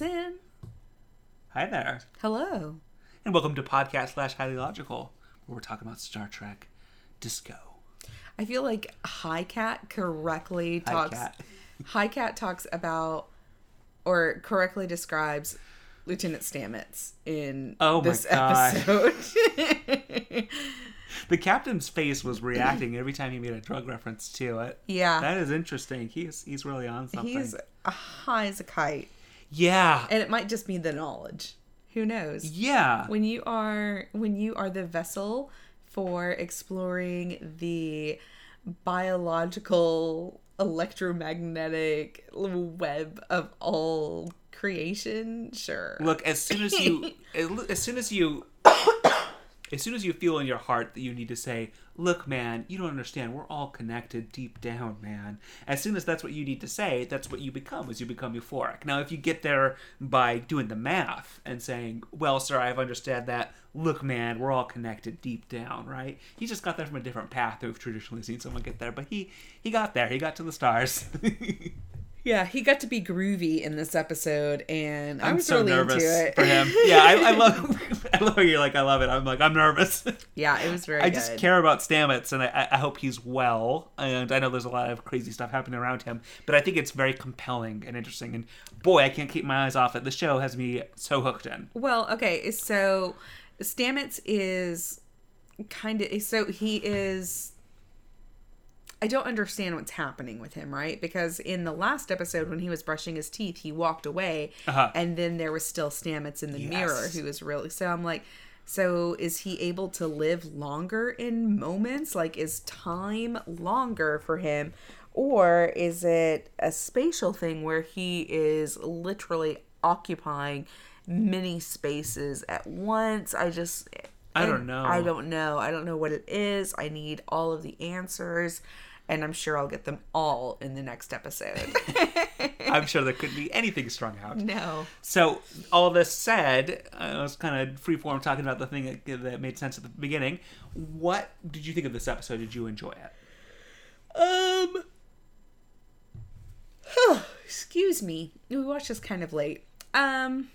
Hi there, Hello. and welcome to podcast slash highly logical, where we're talking about Star Trek, Disco. I feel like High Cat correctly talks. Cat. High Cat talks about or correctly describes Lieutenant Stamets in Oh this episode. The captain's face was reacting every time he made a drug reference to it. yeah, That is interesting. He's he's really on something. he's high as a kite, yeah, and it might just be the knowledge. Who knows? yeah. when you are when you are the vessel for exploring the biological electromagnetic web of all creation sure Look, as soon as you, as soon as you, as soon as you feel in your heart that you need to say, "Look, man, you don't understand. We're all connected deep down, man." As soon as that's what you need to say, that's what you become. As you become euphoric. Now, if you get there by doing the math and saying, "Well, sir, I've understood that. Look, man, we're all connected deep down, right?" He just got there from a different path. We've traditionally seen someone get there, but he he got there. He got to the stars. yeah he got to be groovy in this episode and I'm was so really nervous into it for him. Yeah, I, I love. I love you're like, I love it. I'm like, I'm nervous. yeah it was very I good just care about Stamets, and I, I hope he's well. And I know there's a lot of crazy stuff happening around him, but I think it's very compelling and interesting. And boy, I can't keep my eyes off it. The show has me so hooked in. Well, okay, so Stamets is kind of so he is I don't understand what's happening with him, right? Because in the last episode when he was brushing his teeth, he walked away Uh-huh. and then there was still Stamets in the mirror Yes. who was really so I'm like so is he able to live longer in moments? Like is time longer for him? Or is it a spatial thing where he is literally occupying many spaces at once? I just I don't know. I don't know. I don't know what it is. I need all of the answers and I'm sure I'll get them all in the next episode. I'm sure there couldn't be anything strung out. no. So, all this said, I was kind of freeform talking about the thing that, that made sense at the beginning. What did you think of this episode? Did you enjoy it? Um. excuse me. We watched this kind of late. Um,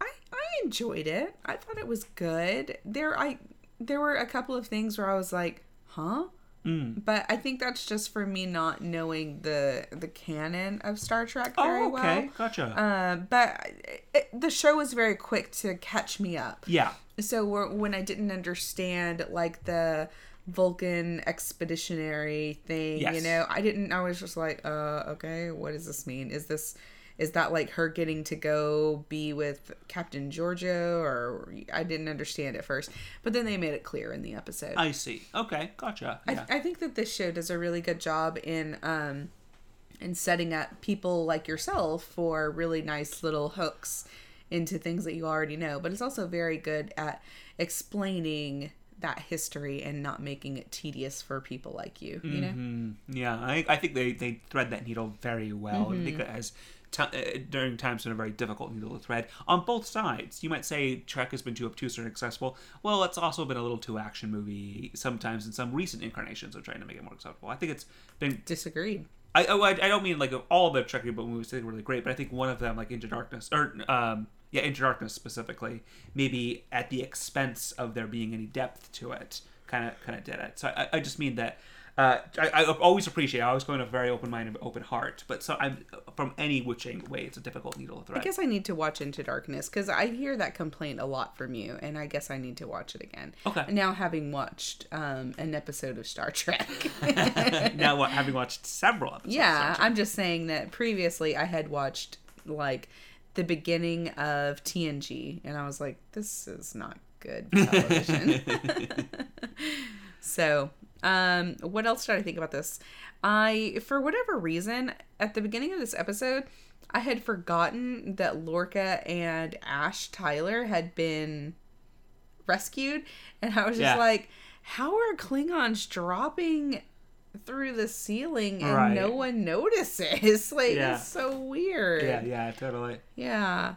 I I enjoyed it. I thought it was good. There I there were a couple of things where I was like, huh. But I think that's just for me not knowing the the canon of Star Trek very Oh, okay, well. gotcha. Uh, but it, the show was very quick to catch me up. yeah, So wh- when I didn't understand like the Vulcan expeditionary thing, you know, I didn't. I was just like, uh, okay, what does this mean? Is this is that like her getting to go be with Captain Georgiou, or I didn't understand at first, but then they made it clear in the episode. I see. Okay, gotcha. Yeah. I, I think that this show does a really good job in um in setting up people like yourself for really nice little hooks into things that you already know but it's also very good at explaining that history and not making it tedious for people like you you know Mm, yeah, I, I think they, they thread that needle very well. I think it has t- uh, during times been a very difficult needle to thread on both sides. You might say Trek has been too obtuse and accessible. Well, it's also been a little too action movie sometimes in some recent incarnations of trying to make it more acceptable. I think it's been disagreed I, oh, I, I don't mean like all the Trek reboot movies I think really great, but I think one of them, like Into Darkness, or um, yeah, Into Darkness specifically, maybe at the expense of there being any depth to it, kind of kind of did it. So I, I just mean that uh, I, I always appreciate. I always go in a very open mind and open heart, but so I'm from any witching way, it's a difficult needle to thread. I guess I need to watch Into Darkness because I hear that complaint a lot from you, and I guess I need to watch it again. Okay. Now having watched um, an episode of Star Trek. now, what, having watched several episodes, Yeah, I'm just saying that previously I had watched like the beginning of TNG, and I was like, this is not good television. so, um, what else did I think about this? I, for whatever reason, at the beginning of this episode, I had forgotten that Lorca and Ash Tyler had been rescued, and I was just Yeah. like, how are Klingons dropping through the ceiling and Right. no one notices? like, Yeah. it's so weird. Yeah, yeah, totally. Yeah.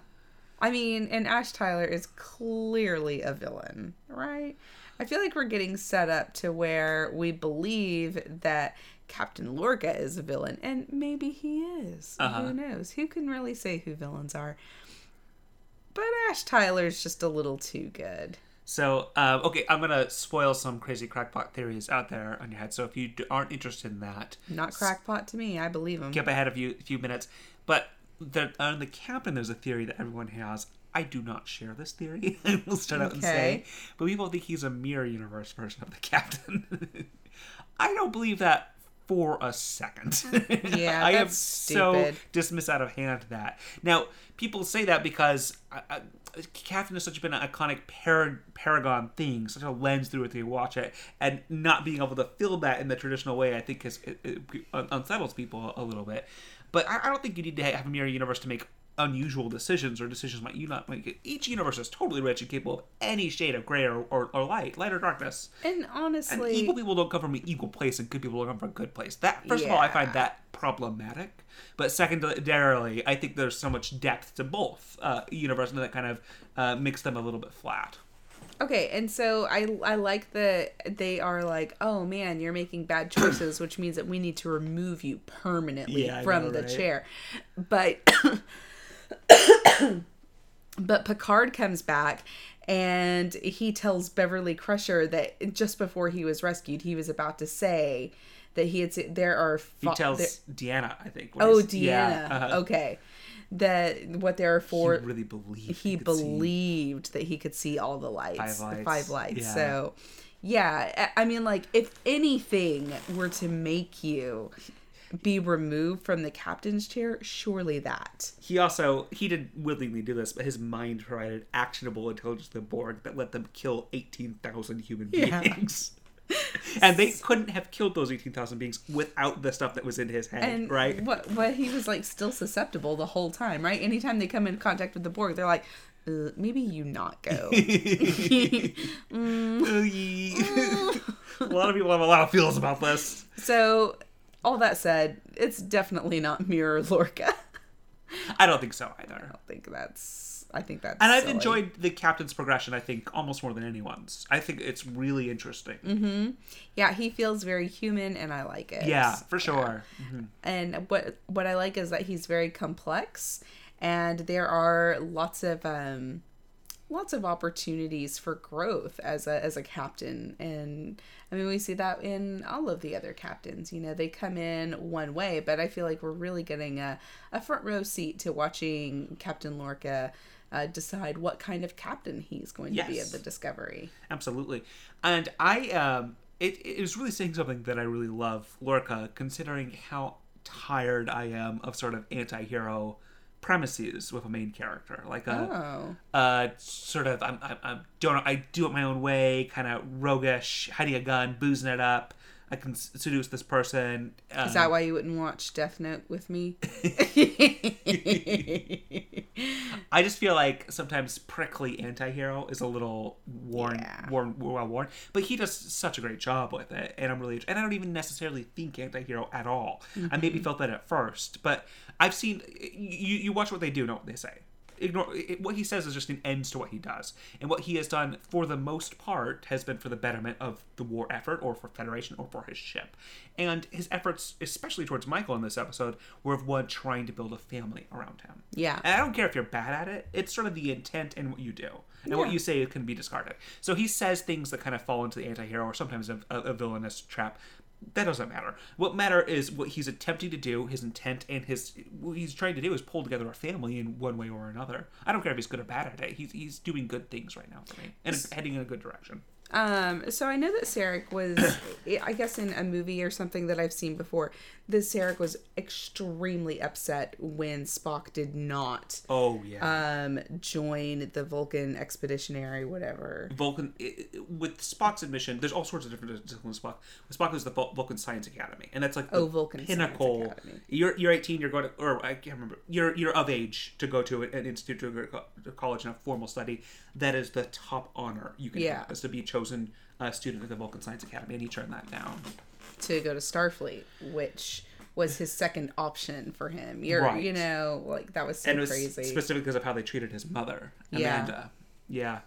I mean, and Ash Tyler is clearly a villain, right? I feel like we're getting set up to where we believe that Captain Lorca is a villain, and maybe he is. Uh-huh. Who knows? Who can really say who villains are? But Ash Tyler's just a little too good. So, uh, okay, I'm gonna spoil some crazy crackpot theories out there on your head. So if you d- aren't interested in that, Not crackpot to me. I believe him. skip ahead of you a few few minutes. But the, on the captain, there's a theory that everyone has. I do not share this theory. I will start out and say, Okay. but people think he's a mirror universe version of the captain. I don't believe that for a second. Yeah, I am that's so stupid. dismiss out of hand that. Now, people say that because I, I, Captain has such been an iconic par- paragon thing, such a lens through which they watch it, and not being able to feel that in the traditional way, I think, is, it, it unsettles people a little bit. But I, I don't think you need to have a mirror universe to make unusual decisions or decisions might you not make. Each universe is totally rich and capable of any shade of gray or, or, or light, light or darkness. And And honestly, evil people don't come from an equal place, and good people don't come from a good place. That first of all, I find that problematic. But secondarily, I think there's so much depth to both uh, universes that kind of uh, makes them a little bit flat. Okay, and so I I like that they are like, oh man, you're making bad choices, which means that we need to remove you permanently Yeah, from know, the right? chair. But but Picard comes back and he tells Beverly Crusher that just before he was rescued, he was about to say that he had se- there are He tells there- Deanna, I think. oh Deanna yeah, uh-huh. okay that what there are He four really believed. he see. believed that he could see all the lights, Five the five lights. yeah. So, yeah, I mean, like, if anything were to make you be removed from the captain's chair, surely that. He also he didn't willingly do this, but his mind provided actionable intelligence to the Borg that let them kill eighteen thousand human Yeah. beings. and they couldn't have killed those eighteen thousand beings without the stuff that was in his head, And right? what what he was like still susceptible the whole time, right? Anytime they come in contact with the Borg, they're like, uh, maybe you not go. a lot of people have a lot of feels about this. so, all that said, it's definitely not Mirror Lorca. I don't think so either. I don't think that's. I think that's. And I've silly. enjoyed the captain's progression. I think almost more than anyone's. I think it's really interesting. Mm-hmm. Yeah, he feels very human, and I like it. Yeah, for sure. Mhm. And what what I like is that he's very complex, and there are lots of um, lots of opportunities for growth as a as a captain. And I mean, we see that in all of the other captains. You know, they come in one way, but I feel like we're really getting a a front row seat to watching Captain Lorca. Uh, decide what kind of captain he's going to be Yes. of the Discovery. Absolutely. And I um it, it was really saying something that I really love, Lorca, considering how tired I am of sort of anti-hero premises with a main character. Like a Oh, uh sort of I'm, I'm, I'm don't I do it my own way, kind of roguish, hiding a gun, boozing it up. I can seduce this person. is um, that why you wouldn't watch Death Note with me? I just feel like sometimes prickly anti-hero is a little worn, Yeah. worn, well worn, but he does such a great job with it, and I'm really, and I don't even necessarily think anti-hero at all. I Mm-hmm. maybe felt that at first, but I've seen you. You watch what they do, know what they say. Ignore it, what he says is just an ends to what he does, and what he has done for the most part has been for the betterment of the war effort, or for Federation, or for his ship. And his efforts, especially towards Michael in this episode, were of one trying to build a family around him. Yeah. And I don't care if you're bad at it. It's sort of the intent and what you do. And what you say can be discarded. So he says things that kind of fall into the anti-hero or sometimes a, a, a villainous trap. That doesn't matter. What matter is what he's attempting to do, his intent, and his what he's trying to do is pull together a family in one way or another. I don't care if he's good or bad at it. He's he's doing good things right now for me and it's heading in a good direction. Um, so I know that Sarek was, I guess, in a movie or something that I've seen before. That Sarek was extremely upset when Spock did not Oh yeah. um join the Vulcan Expeditionary, whatever. Vulcan i- i- with Spock's admission, there's all sorts of different disciplines. Spock, with Spock is the Vulcan Science Academy, and that's like the Oh, Vulcan pinnacle. Academy. You're you're 18. You're going to, or I can't remember. You're you're of age to go to an institute to college and a formal study. That is the top honor you can Yeah. have, is to be chosen a uh, student at the Vulcan Science Academy, and he turned that down. to go to Starfleet, which was his second option for him. You're, Right. you know, like that was so and it was crazy. specifically because of how they treated his mother, Amanda. Yeah,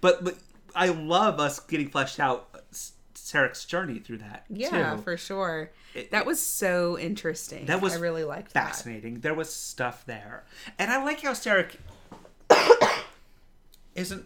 but but I love us getting fleshed out. Uh, S- Sarek's journey through that. Yeah, too. for sure. It- that was so interesting. That was I really liked that. fascinating. There was stuff there, and I like how Sarek isn't.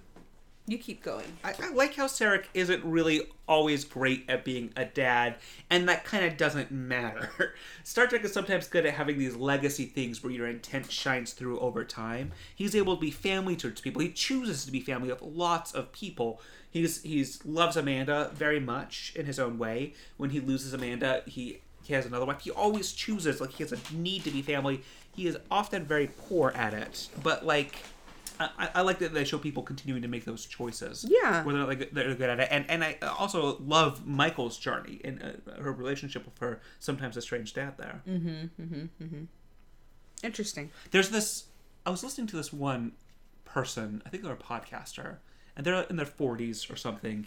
You keep going. I, I like how Sarek isn't really always great at being a dad, and that kind of doesn't matter. Star Trek is sometimes good at having these legacy things where your intent shines through over time. He's able to be family towards people. He chooses to be family with lots of people. He's he's loves Amanda very much in his own way. When he loses Amanda, he he has another wife. He always chooses like he has a need to be family. He is often very poor at it, but like. I, I like that they show people continuing to make those choices. Yeah. where they're like they're good at it, and and I also love Michael's journey and uh, her relationship with her sometimes estranged dad. There, Interesting. there's this. I was listening to this one person. I think they're a podcaster, and they're in their 40s or something,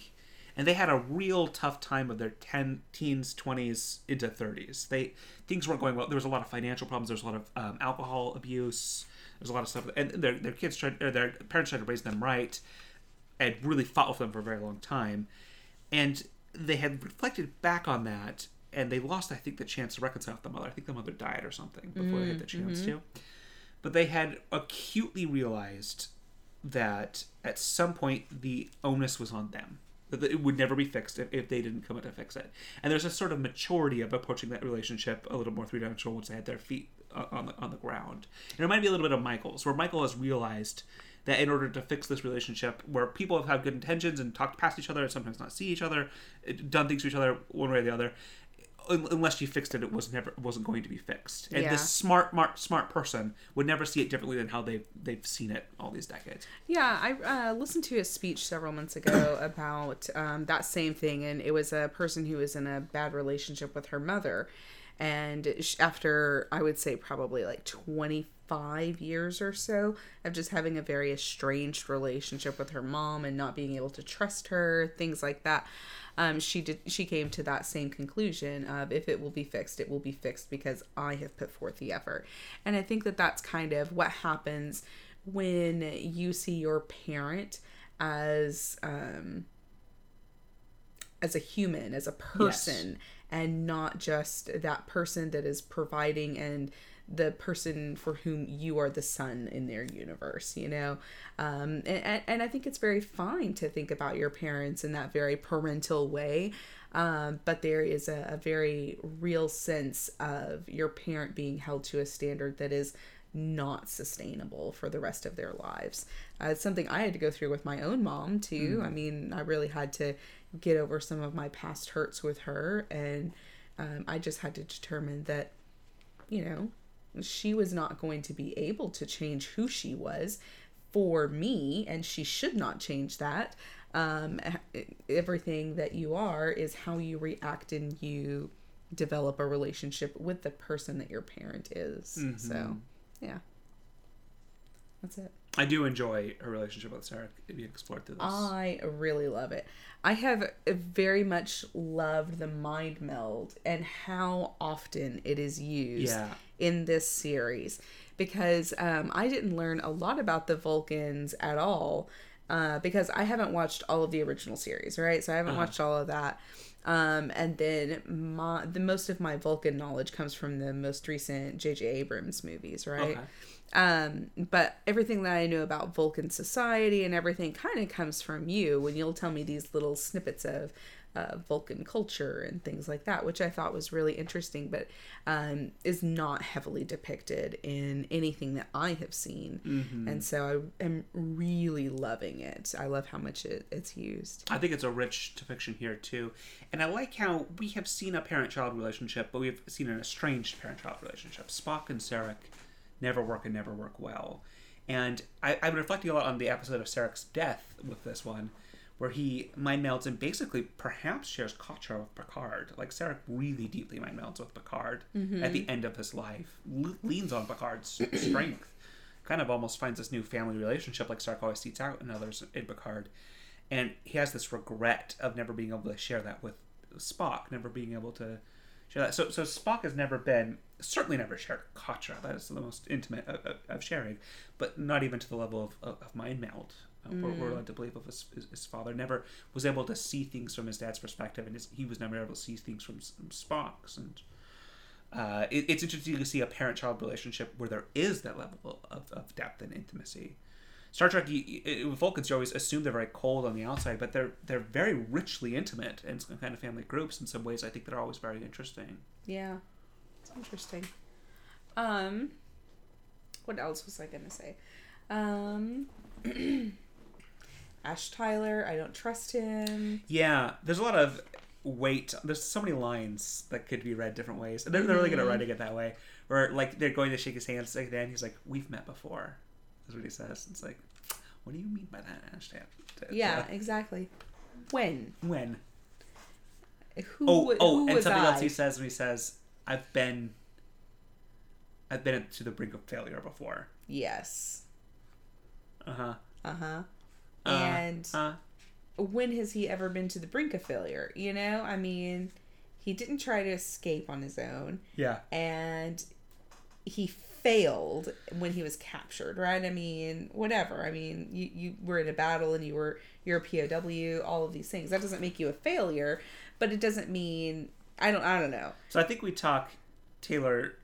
and they had a real tough time of their 10 teens, 20s into 30s. They things weren't going well. There was a lot of financial problems. There was a lot of um, alcohol abuse. There's a lot of stuff, and their their kids tried, or their parents tried to raise them right, and really fought with them for a very long time, and they had reflected back on that, and they lost, I think, the chance to reconcile with the mother. I think the mother died or something before they had the mm, chance mm-hmm. to. But they had acutely realized that at some point the onus was on them that it would never be fixed if, if they didn't come in to fix it. And there's a sort of maturity of approaching that relationship a little more three-dimensional once they had their feet on the, on the ground And it reminded me a little bit of michael's where michael has realized that in order to fix this relationship where people have had good intentions and talked past each other and sometimes not see each other done things to each other one way or the other unless you fixed it, it was never wasn't going to be fixed. And Yeah. this smart, smart, smart person would never see it differently than how they've they've seen it all these decades. Yeah, I uh, listened to a speech several months ago about um, that same thing, and it was a person who was in a bad relationship with her mother, and after I would say probably like twenty five years or so of just having a very estranged relationship with her mom and not being able to trust her, things like that. Um, she did. She came to that same conclusion of if it will be fixed, it will be fixed because I have put forth the effort. And I think that that's kind of what happens when you see your parent as um, as a human, as a person, and not just that person that is providing and the person for whom you are the sun in their universe, you know? Um, and, and, I think it's very fine to think about your parents in that very parental way. Um, but there is a, a very real sense of your parent being held to a standard that is not sustainable for the rest of their lives. Uh, it's something I had to go through with my own mom too. I mean, I really had to get over some of my past hurts with her, and um, I just had to determine that, you know, she was not going to be able to change who she was for me, and she should not change that. Um, everything that you are is how you react and you develop a relationship with the person that your parent is. So, yeah, that's it. I do enjoy her relationship with Sarek being explored through this. I really love it. I have very much loved the mind meld and how often it is used Yeah. in this series because um, I didn't learn a lot about the Vulcans at all uh, because I haven't watched all of the original series, right? So I haven't watched all of that. Um, and then my the most of my Vulcan knowledge comes from the most recent J.J. Abrams movies, right? Okay. Um, but everything that I know about Vulcan society and everything kind of comes from you when you'll tell me these little snippets of uh, Vulcan culture and things like that, which I thought was really interesting, but um, is not heavily depicted in anything that I have seen. And so I am really loving it. I love how much it, it's used. I think it's a rich depiction here too, and I like how we have seen a parent-child relationship, but we've seen an estranged parent-child relationship. Spock and Sarek never work and never work well, and I, I've been reflecting a lot on the episode of Sarek's death with this one, where he mind melds and basically perhaps shares Katra with Picard. Like Sarek really deeply mind melds with Picard at the mm-hmm. end of his life, le- leans on Picard's strength, kind of almost finds this new family relationship like Sarek always seeks out in others in Picard and he has this regret of never being able to share that with Spock, never being able to share that. So, so Spock has never been, certainly never shared Katra. That is the most intimate of, of, of sharing, but not even to the level of, of, of mind meld uh, we're, we're led to believe of his, his, his father. Never was able to see things from his dad's perspective, and his, he was never able to see things from, from Spock's. And uh, it, it's interesting to see a parent-child relationship where there is that level of, of depth and intimacy. Star Trek, you, you, Vulcans, you always assume they're very cold on the outside, but they're they're very richly intimate and some kind of family groups in some ways. I think they're always very interesting. Yeah. It's interesting. Um what else was I gonna say? Um Ash Tyler, I don't trust him. Yeah, there's a lot of weight. There's so many lines that could be read different ways, and they're, they're really good at writing it that way. Where like they're going to shake his hand, like then he's like, "We've met before." That's what he says. It's like, what do you mean by that, Ash? Yeah, exactly. When? When? Who, Oh, oh, who and was something I? else he says when he says, "I've been, I've been to the brink of failure before." Yes. Uh huh. Uh-huh. Uh, And uh, when has he ever been to the brink of failure? You know, I mean, he didn't try to escape on his own, yeah. and he failed when he was captured. Right? I mean, whatever. I mean, you you were in a battle and you were you're a POW. All of these things that doesn't make you a failure, but it doesn't mean I don't I don't know. So I think we talk Tyler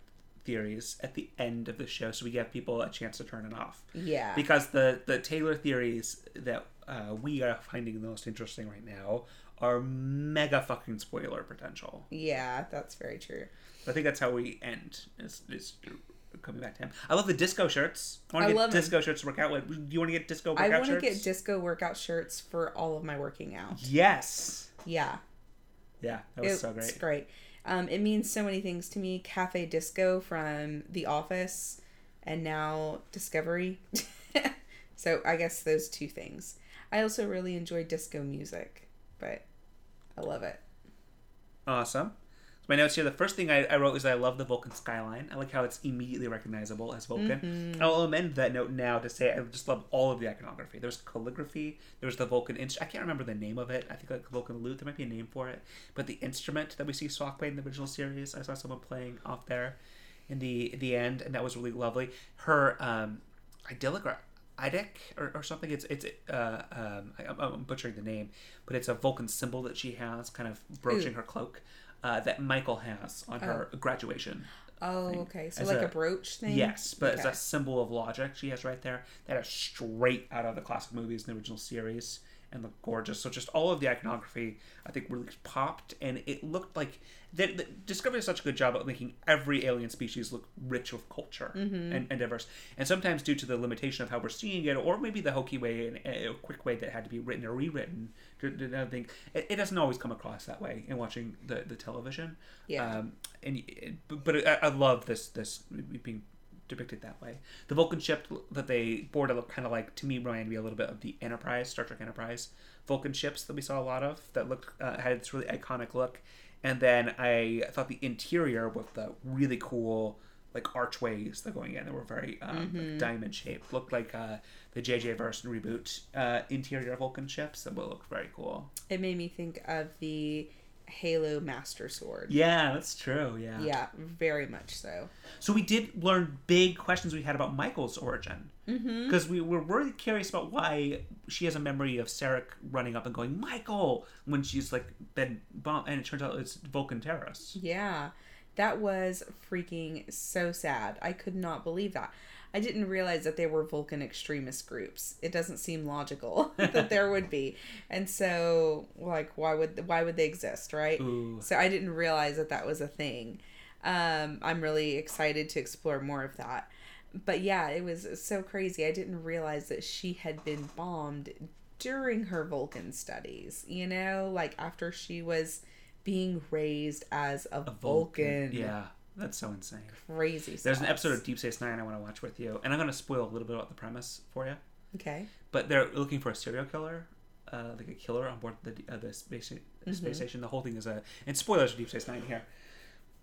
theories at the end of the show, so we give people a chance to turn it off. Yeah. because the the Tyler theories that uh, we are finding the most interesting right now are mega fucking spoiler potential. yeah, that's very true. I think that's how we end. Is, is coming back to him. I love the disco shirts. I want to get disco shirts to work out with. Do you want to get disco I workout want to get disco workout shirts for all of my working out. yes. Yeah. Yeah, that was so great. It's great. Um, it means so many things to me. Cafe Disco from The Office, and now Discovery. so I guess those two things. I also really enjoy disco music, but I love it. Awesome. My notes here. The first thing I, I wrote is I love the Vulcan skyline. I like how it's immediately recognizable as Vulcan. Mm-hmm. I'll amend that note now to say I just love all of the iconography. There's calligraphy. There's the Vulcan instrument. I can't remember the name of it. I think like Vulcan lute. There might be a name for it. But the instrument that we see Spock play in the original series, I saw someone playing off there in the the end, and that was really lovely. Her um, idyllic or Idic or, or something. It's it's uh, um, I, I'm butchering the name, but it's a Vulcan symbol that she has, kind of broaching Ooh. her cloak, uh, that Michael has on her graduation. Oh, thing. okay. So As like a- a, brooch thing. Yes, but it's Okay. a symbol of logic she has right there. That is straight out of the classic movies and the original series and look gorgeous. So just all of the iconography, I think, really popped, and it looked like the, the Discovery does such a good job at making every alien species look rich with culture and, and diverse. And sometimes due to the limitation of how we're seeing it, or maybe the hokey way and a quick way that had to be written or rewritten, to think it, it doesn't always come across that way in watching the, the television. Yeah. Um, and it, but- I, I love this this being depicted that way. The Vulcan ship that they boarded looked kind of like to me reminded me a little bit of the Enterprise, Star Trek Enterprise Vulcan ships that we saw a lot of that looked uh, had this really iconic look. And then I thought the interior with the really cool like archways that are going in that were very um, like diamond shaped looked like uh, the JJ verse reboot uh, interior Vulcan ships that will look very cool. It made me think of the Halo Master Sword. Yeah, that's true. Yeah. Yeah, very much so. So we did learn big questions we had about Michael's origin because we were really curious about why she has a memory of Sarek running up and going Michael when she's like been bombed, and it turns out it's Vulcan terrorists. Yeah, that was freaking so sad. I could not believe that. I didn't realize that they were Vulcan extremist groups. It doesn't seem logical that there would be. And so, like, why would why would they exist, right? Ooh. So I didn't realize that that was a thing. Um, I'm really excited to explore more of that. But yeah, it was so crazy. I didn't realize that she had been bombed during her Vulcan studies. You know, like after she was being raised as a, Vulcan. Yeah, that's so insane. Crazy. There's an episode of Deep Space Nine I want to watch with you, and I'm going to spoil a little bit about the premise for you. Okay. But they're looking for a serial killer, uh, like a killer on board the uh, the space Mm-hmm. space station. The whole thing is a and spoilers for Deep Space Nine here.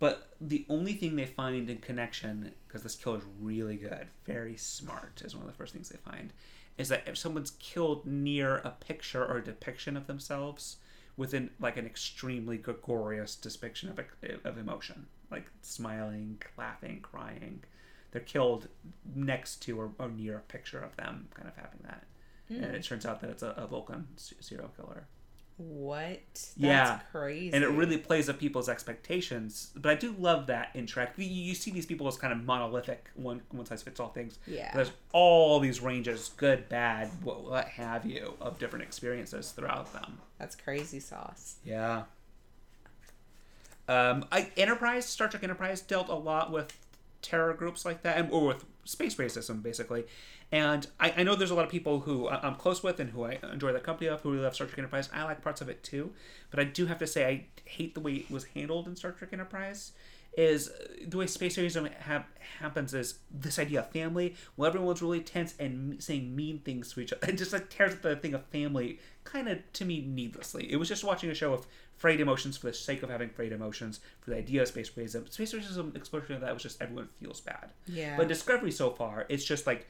But the only thing they find in connection, because this killer's really good, very smart, is one of the first things they find, is that if someone's killed near a picture or a depiction of themselves within like an extremely gregarious depiction of, of emotion, like smiling, laughing, crying, they're killed next to or, or near a picture of them, kind of having that. And hmm. it turns out that it's a, a Vulcan serial killer. What? That's Yeah. crazy. and it really plays up people's expectations. But I do love that in Trek. You, you see these people as kind of monolithic, one one size fits all things. Yeah. There's all these ranges, good, bad, what, what have you, of different experiences throughout them. That's crazy sauce. Yeah. Um, I Enterprise, Star Trek Enterprise dealt a lot with terror groups like that, and, or with space racism, basically. And I, I know there's a lot of people who I'm close with and who I enjoy the company of, who love Star Trek Enterprise. I like parts of it too, but I do have to say I hate the way it was handled in Star Trek Enterprise. Is the way space racism ha- happens is this idea of family. Well, everyone's really tense and saying mean things to each other. It just like tears at the thing of family, kind of to me needlessly. It was just watching a show of frayed emotions for the sake of having frayed emotions, for the idea of space racism. Space racism exposure to that was just everyone feels bad. Yeah. But Discovery so far, it's just like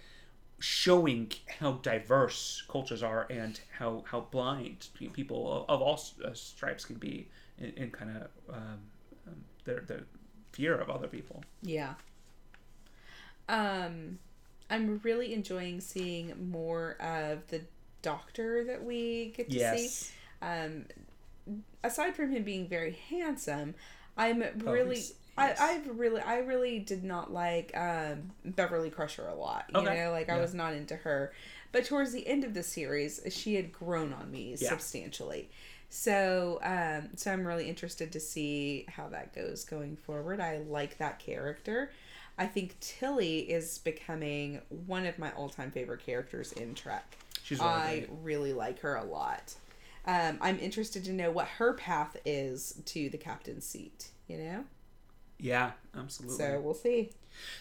showing how diverse cultures are and how how blind people of, of all uh, stripes can be in, in kind of um, um, their their fear of other people. Yeah. Um, I'm really enjoying seeing more of the doctor that we get to see. Um, aside from him being very handsome, I'm really. I. I've really, I really did not like um, Beverly Crusher a lot. You Okay. know, like I was not into her. But towards the end of the series, she had grown on me Yeah. substantially. So, um, so I'm really interested to see how that goes going forward. I like that character. I think Tilly is becoming one of my all-time favorite characters in Trek. She's really I great. really like her a lot. Um, I'm interested to know what her path is to the captain's seat. You know, Yeah, absolutely. so we'll see.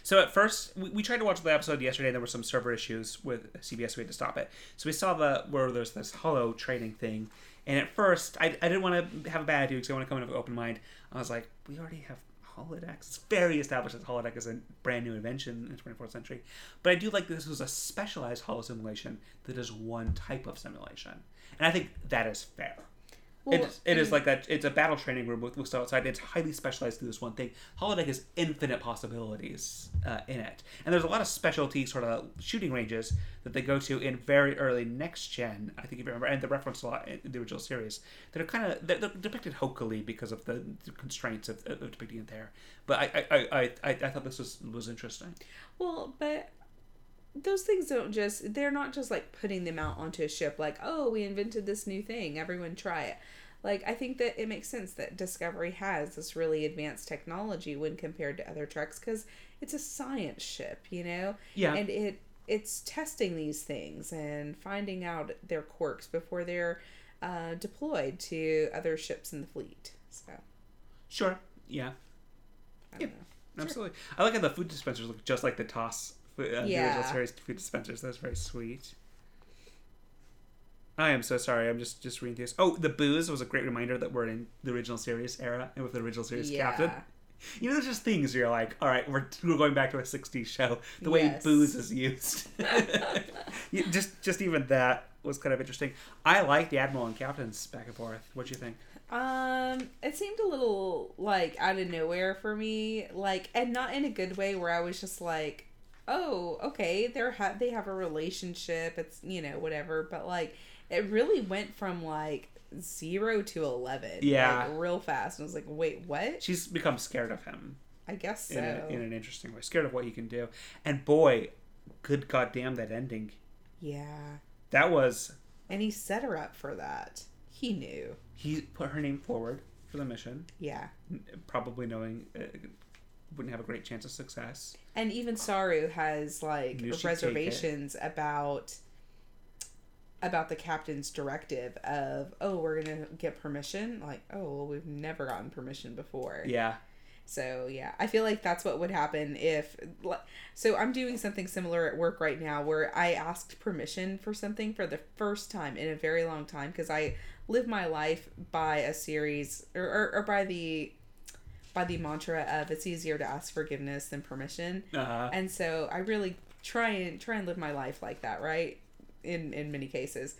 So at first, we, we tried to watch the episode yesterday. There were some server issues with CBS. We had to stop it. So we saw the where there's this hollow trading thing. And at first, I, I didn't want to have a bad attitude because I want to come in with an open mind. I was like, we already have holodecks. It's very established that holodeck is a brand new invention in the 24th century. But I do like this was a specialized holo simulation that is one type of simulation. And I think that is fair. Well, it, it is like that. It's a battle training room with, with stuff outside. It's highly specialized to this one thing. Holodeck has infinite possibilities uh, in it, and there's a lot of specialty sort of shooting ranges that they go to in very early next gen. I think if you remember, and the reference a lot in the original series that are kind of they're, they're depicted hokily because of the, the constraints of, of depicting it there. But I I, I, I, I thought this was was interesting. Well, but those things don't just they're not just like putting them out onto a ship like, "Oh, we invented this new thing. Everyone try it." Like I think that it makes sense that Discovery has this really advanced technology when compared to other treks cuz it's a science ship, you know? Yeah. And it it's testing these things and finding out their quirks before they're uh, deployed to other ships in the fleet. So, Sure. Yeah. I don't know. Absolutely. I like how the food dispensers look just like the TOS uh, the original Yeah. series food dispensers. That's very sweet. I am so sorry. I'm just just reading this. Oh, the booze was a great reminder that we're in the original series era and with the original series captain. You know, there's just things where you're like, all right, we're, we're going back to a '60s show. The way Yes. booze is used, just just even that was kind of interesting. I like the admiral and captains back and forth. What do you think? Um, it seemed a little like out of nowhere for me, like, and not in a good way where I was just like, oh, okay, they're ha- they have a relationship, it's you know whatever, but like, it really went from like zero to eleven, Yeah. like, real fast. And I was like, wait, what? She's become scared of him. I guess so. in, a, in an interesting way. Scared of what he can do. And boy, good goddamn that ending. yeah, That was and he set her up for that. He knew. he put her name forward for the mission, Yeah. probably knowing it wouldn't have a great chance of success. And even Saru has like Knew she'd take it. reservations about about the captain's directive of oh we're gonna get permission like oh well we've never gotten permission before Yeah, so yeah i feel like that's what would happen if so i'm doing something similar at work right now where i asked permission for something for the first time in a very long time because i live my life by a series or, or, or by the by the mantra of it's easier to ask forgiveness than permission uh, and so I really try and try and live my life like that, right? In in many cases.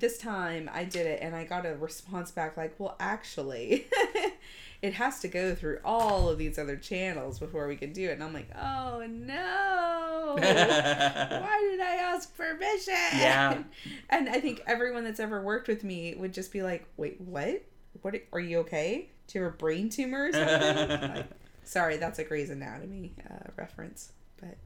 This time I did it and I got a response back like, "Well, actually, it has to go through all of these other channels before we can do it." And I'm like, "Oh no. Why did I ask permission. Yeah. And I think everyone that's ever worked with me would just be like, wait, what? What are you okay? Do you have a brain tumor or something? like, sorry, that's a Grey's Anatomy uh, reference, but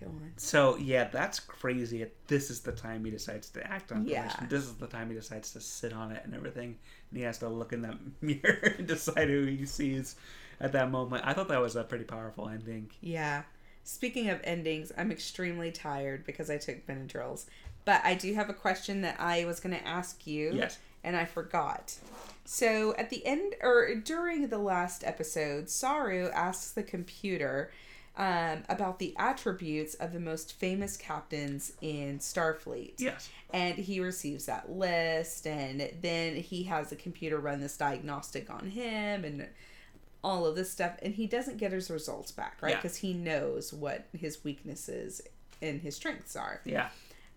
go on. So yeah, that's crazy. This is the time he decides to act on Yeah. permission. This is the time he decides to sit on it and everything. And he has to look in that mirror and decide who he sees at that moment. I thought that was a pretty powerful ending. Yeah. Speaking of endings, I'm extremely tired because I took Benadryls. But I do have a question that I was going to ask you. Yes. And I forgot. So at the end, or during the last episode, Saru asks the computer um, about the attributes of the most famous captains in Starfleet. Yes. And he receives that list, and then he has the computer run this diagnostic on him and all of this stuff. And he doesn't get his results back, right? Yeah. Because he knows what his weaknesses and his strengths are. Yeah.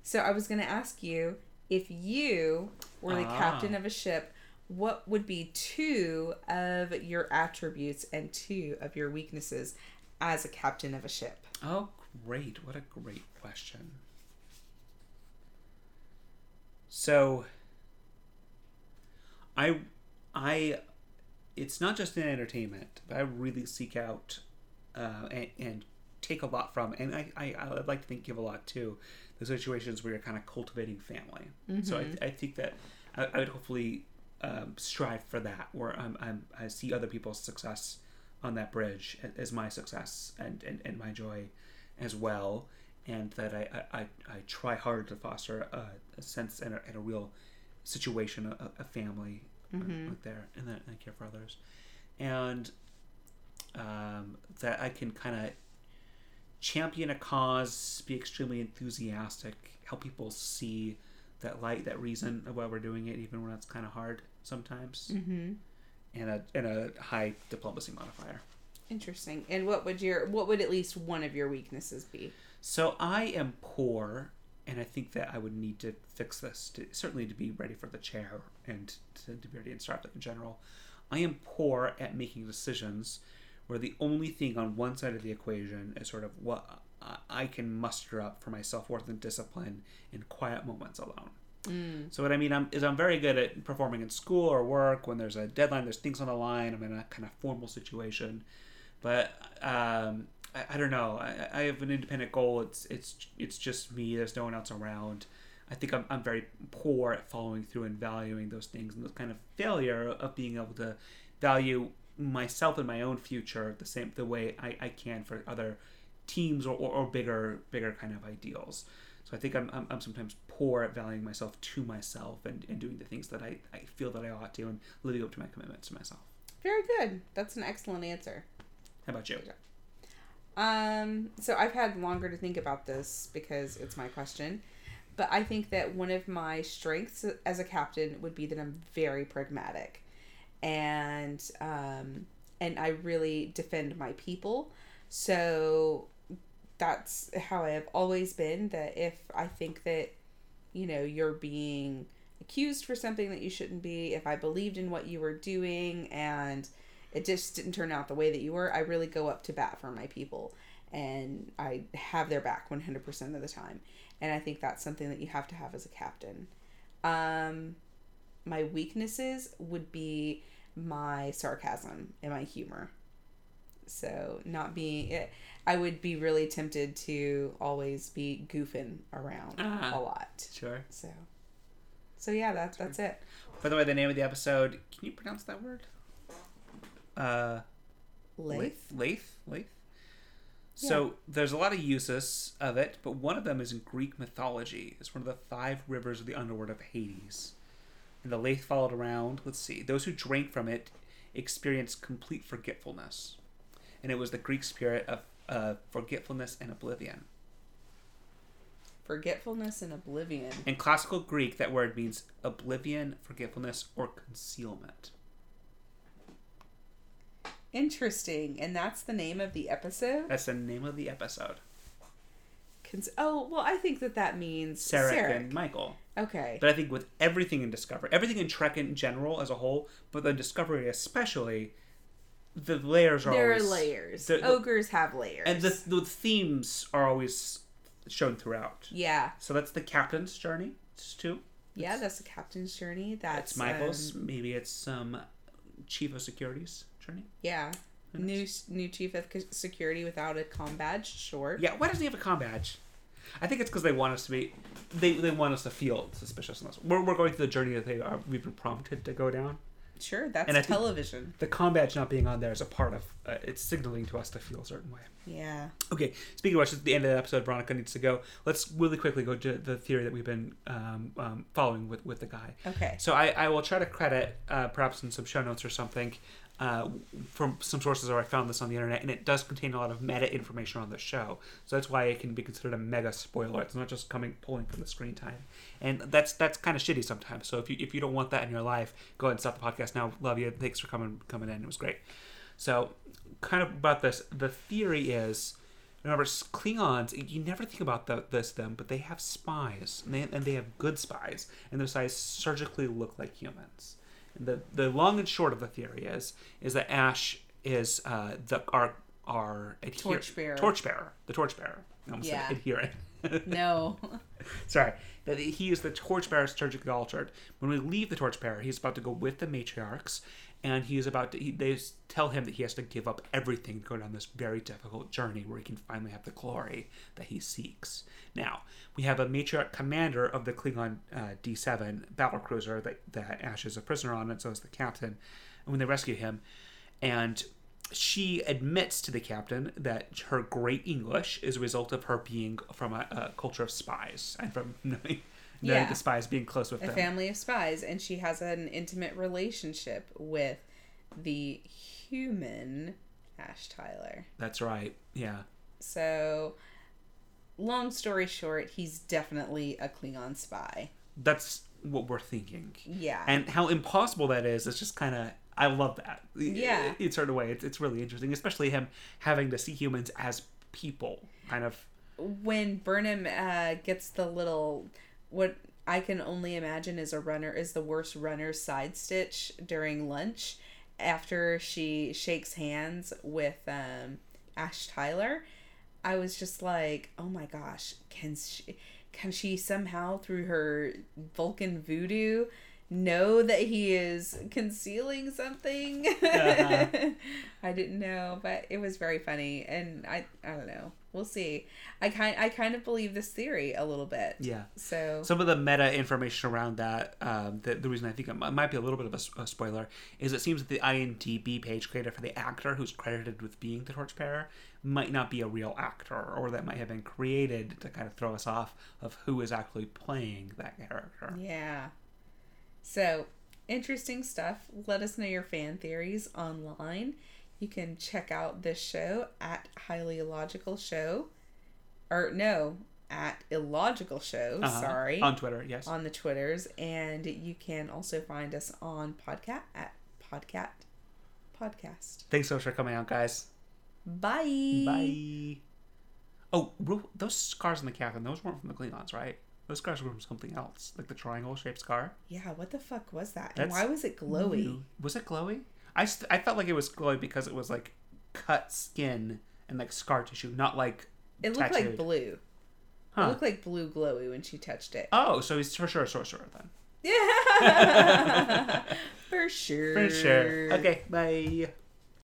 So I was going to ask you if you were the Ah. captain of a ship, what would be two of your attributes and two of your weaknesses as a captain of a ship? Oh, great. What a great question. So I I it's not just in entertainment, but I really seek out uh, and, and take a lot from, and I, I I'd like to think give a lot too, the situations where you're kind of cultivating family. So I, I think that I, I would hopefully um, strive for that, where I'm, I'm I see other people's success on that bridge as my success and, and, and my joy as well, and that I, I, I, try hard to foster a, a sense and a, and a real situation, a, a family uh, like there, and that I care for others, and um, that I can kind of champion a cause, be extremely enthusiastic, help people see that light, that reason of why we're doing it, even when it's kind of hard sometimes, Mm-hmm. and a and a high diplomacy modifier. Interesting. And what would your what would at least one of your weaknesses be? So I am poor, and I think that I would need to fix this. To, certainly to be ready for the chair and to, to be ready in Starfleet in general. I am poor at making decisions where the only thing on one side of the equation is sort of what I- can muster up for my self worth and discipline in quiet moments alone. So what I mean I'm, is I'm very good at performing in school or work when there's a deadline, there's things on the line. I'm in a kind of formal situation, but um, I, I don't know. I, I have an independent goal. It's it's it's just me. There's no one else around. I think I'm, I'm very poor at following through and valuing those things and the kind of failure of being able to value myself and my own future the same the way I, I can for other teams or, or, or bigger bigger kind of ideals. So I think I'm, I'm, I'm sometimes poor at valuing myself to myself and, and doing the things that I, I feel that I ought to and living up to my commitments to myself. Very good. That's an excellent answer. How about you? Um, so I've had longer to think about this because it's my question. But I think that one of my strengths as a captain would be that I'm very pragmatic. And um and I really defend my people. So that's how I have always been that if I think that you know you're being accused for something that you shouldn't be, if I believed in what you were doing and it just didn't turn out the way that you were, I really go up to bat for my people and I have their back 100% of the time. And I think that's something that you have to have as a captain. Um, my weaknesses would be my sarcasm and my humor. So, not being, it, I would be really tempted to always be goofing around Uh-huh. a lot. Sure. So, so yeah, that's that's it. By the way, the name of the episode, can you pronounce that word? Uh, Leith. Leith? Leith? So there's a lot of uses of it, but one of them is in Greek mythology. It's one of the five rivers of the underworld of Hades. And the Leith followed around. Let's see. Those who drank from it experienced complete forgetfulness. And it was the Greek spirit of uh, forgetfulness and oblivion. Forgetfulness and oblivion. In classical Greek, that word means oblivion, forgetfulness, or concealment. Interesting. And that's the name of the episode? That's the name of the episode. Cons- oh, well, I think that that means Sarek and Michael. Okay. But I think with everything in Discovery, everything in Trek in general as a whole, but then Discovery especially, the layers are there are layers. the- the- Ogres have layers. and the the themes are always shown throughout. Yeah. So that's the captain's journey. It's two. Yeah, that's the captain's journey. That's It's Michael's. um, Maybe it's some chief of security's journey. yeah. New new chief of security without a com badge. Sure. Yeah. Why doesn't he have a com badge? I think it's because they want us to be, they, they want us to feel suspicious in this. We're, we're going through the journey that they are we've been prompted to go down. Sure. That's And television. The com badge not being on there is a part of uh, it's signaling to us to feel a certain way. Yeah. Okay, speaking of which, at the end of the episode, Veronica needs to go. Let's really quickly go to the theory that we've been um, um, following with, with the guy. Okay. So I, I will try to credit, uh, perhaps in some show notes or something, uh, from some sources where I found this on the internet, and it does contain a lot of meta information on the show. So that's why it can be considered a mega spoiler. It's not just coming pulling from the screen time, and that's that's kind of shitty sometimes. So if you if you don't want that in your life, go ahead and stop the podcast now. Love you. Thanks for coming coming in. It was great. So, kind of about this, the theory is. Remember, Klingons, you never think about the, this them, but they have spies, and they, and they have good spies, and their spies surgically look like humans. The the long and short of the theory is is that Ash is uh, the our our Torchbearer. torchbearer, the torchbearer. I almost Yeah. said adherent. No. Sorry, that he is the torchbearer surgically altered. When we leave the torchbearer, he's about to go with the matriarchs, and he is about to. He, they tell him that he has to give up everything to go down this very difficult journey where he can finally have the glory that he seeks. Now we have a matriarch commander of the Klingon uh, D7 battle cruiser that that Ash is a prisoner on, and so is the captain. And when they rescue him, and she admits to the captain that her great English is a result of her being from a, a culture of spies and from knowing, knowing Yeah. the spies being close with a them. family of spies, and she has an intimate relationship with the human Ash Tyler. That's right. Yeah. So, long story short, he's definitely a Klingon spy. That's what we're thinking. Yeah. And how impossible that is, it's just kind of. I love that. Yeah. In certain way, it's, it's really interesting, especially him having to see humans as people, kind of. when Burnham uh, gets the little what I can only imagine is a runner is the worst runner side stitch during lunch after she shakes hands with um, Ash Tyler. I was just like, oh my gosh, can she can she somehow through her Vulcan voodoo know that he is concealing something? Uh-huh. I didn't know, but it was very funny, and I I don't know. We'll see. I kind I kind of believe this theory a little bit. Yeah. So Some of the meta information around that, um, the, the reason I think it might be a little bit of a spoiler, is it seems that the IMDb page created for the actor who's credited with being the torchbearer might not be a real actor, or that might have been created to kind of throw us off of who is actually playing that character. yeah. So interesting stuff. Let us know your fan theories online. You can check out this show at Highly Illogical Show, or no, at Illogical Show. Uh-huh. Sorry, On Twitter, yes. on the Twitters, and you can also find us on Podcat at Podcat Podcast. Thanks so much for coming out, guys. Bye. Bye. Oh, those scars on the captain, those weren't from the Klingons, right? Those scars were from something else, like the triangle-shaped scar. Yeah, what the fuck was that? And why was it glowy? Ooh. Was it glowy? I, st- I felt like it was glowy because it was like cut skin and like scar tissue, not like It looked like tattooed. blue. It looked like blue glowy when she touched it. Oh, so he's for sure a sorcerer then. Yeah. For sure. For sure. Okay, bye.